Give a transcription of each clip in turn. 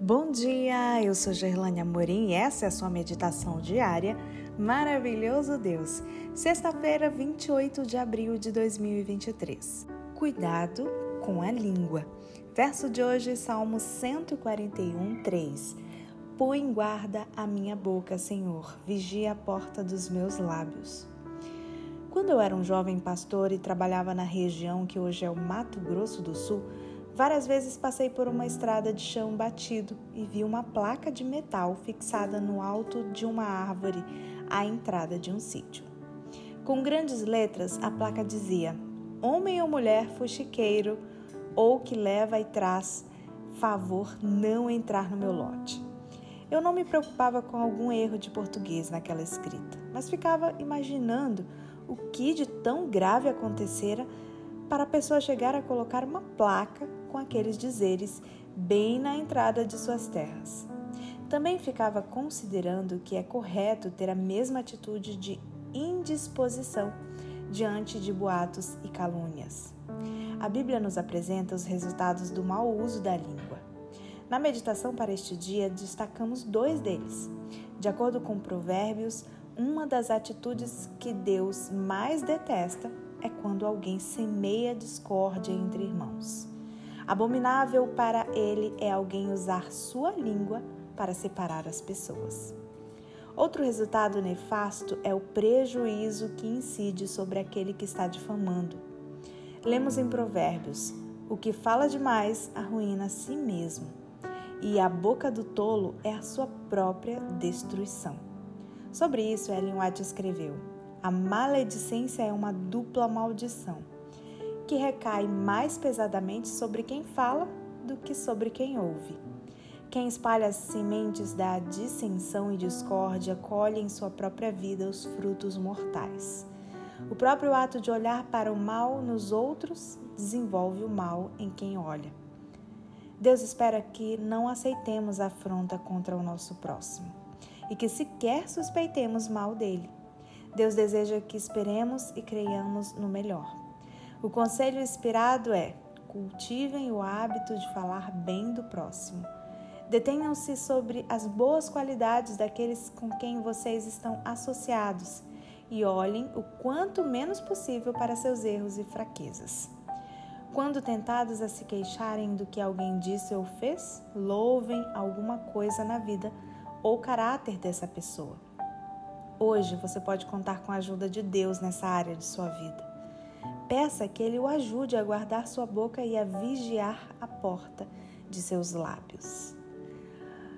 Bom dia, eu sou Gerlane Amorim e essa é a sua meditação diária. Maravilhoso Deus! Sexta-feira, 28 de abril de 2023. Cuidado com a língua. Verso de hoje, Salmo 141, 3. Põe em guarda a minha boca, Senhor, vigia a porta dos meus lábios. Quando eu era um jovem pastor e trabalhava na região que hoje é o Mato Grosso do Sul, várias vezes passei por uma estrada de chão batido e vi uma placa de metal fixada no alto de uma árvore à entrada de um sítio. Com grandes letras, a placa dizia: Homem ou mulher fuxiqueiro ou que leva e traz, favor não entrar no meu lote. Eu não me preocupava com algum erro de português naquela escrita, mas ficava imaginando o que de tão grave acontecera para a pessoa chegar a colocar uma placa com aqueles dizeres bem na entrada de suas terras. Também ficava considerando que é correto ter a mesma atitude de indisposição diante de boatos e calúnias. A Bíblia nos apresenta os resultados do mau uso da língua. Na meditação para este dia, destacamos dois deles. De acordo com Provérbios, uma das atitudes que Deus mais detesta é quando alguém semeia discórdia entre irmãos. Abominável para ele é alguém usar sua língua para separar as pessoas. Outro resultado nefasto é o prejuízo que incide sobre aquele que está difamando. Lemos em Provérbios: o que fala demais arruína a si mesmo, e a boca do tolo é a sua própria destruição. Sobre isso, Ellen White escreveu: A maledicência é uma dupla maldição, que recai mais pesadamente sobre quem fala do que sobre quem ouve. Quem espalha as sementes da dissensão e discórdia colhe em sua própria vida os frutos mortais. O próprio ato de olhar para o mal nos outros desenvolve o mal em quem olha. Deus espera que não aceitemos afronta contra o nosso próximo e que sequer suspeitemos mal dele. Deus deseja que esperemos e creiamos no melhor. O conselho inspirado é: cultivem o hábito de falar bem do próximo. Detenham-se sobre as boas qualidades daqueles com quem vocês estão associados e olhem o quanto menos possível para seus erros e fraquezas. Quando tentados a se queixarem do que alguém disse ou fez, louvem alguma coisa na vida ou caráter dessa pessoa. Hoje você pode contar com a ajuda de Deus nessa área de sua vida. Peça que Ele o ajude a guardar sua boca e a vigiar a porta de seus lábios.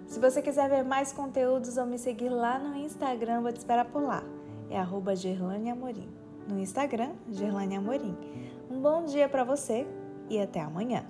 Se você quiser ver mais conteúdos ou me seguir lá no Instagram, vou te esperar por lá. É arroba Gerlane Amorim. No Instagram, Gerlane Amorim. Um bom dia para você e até amanhã.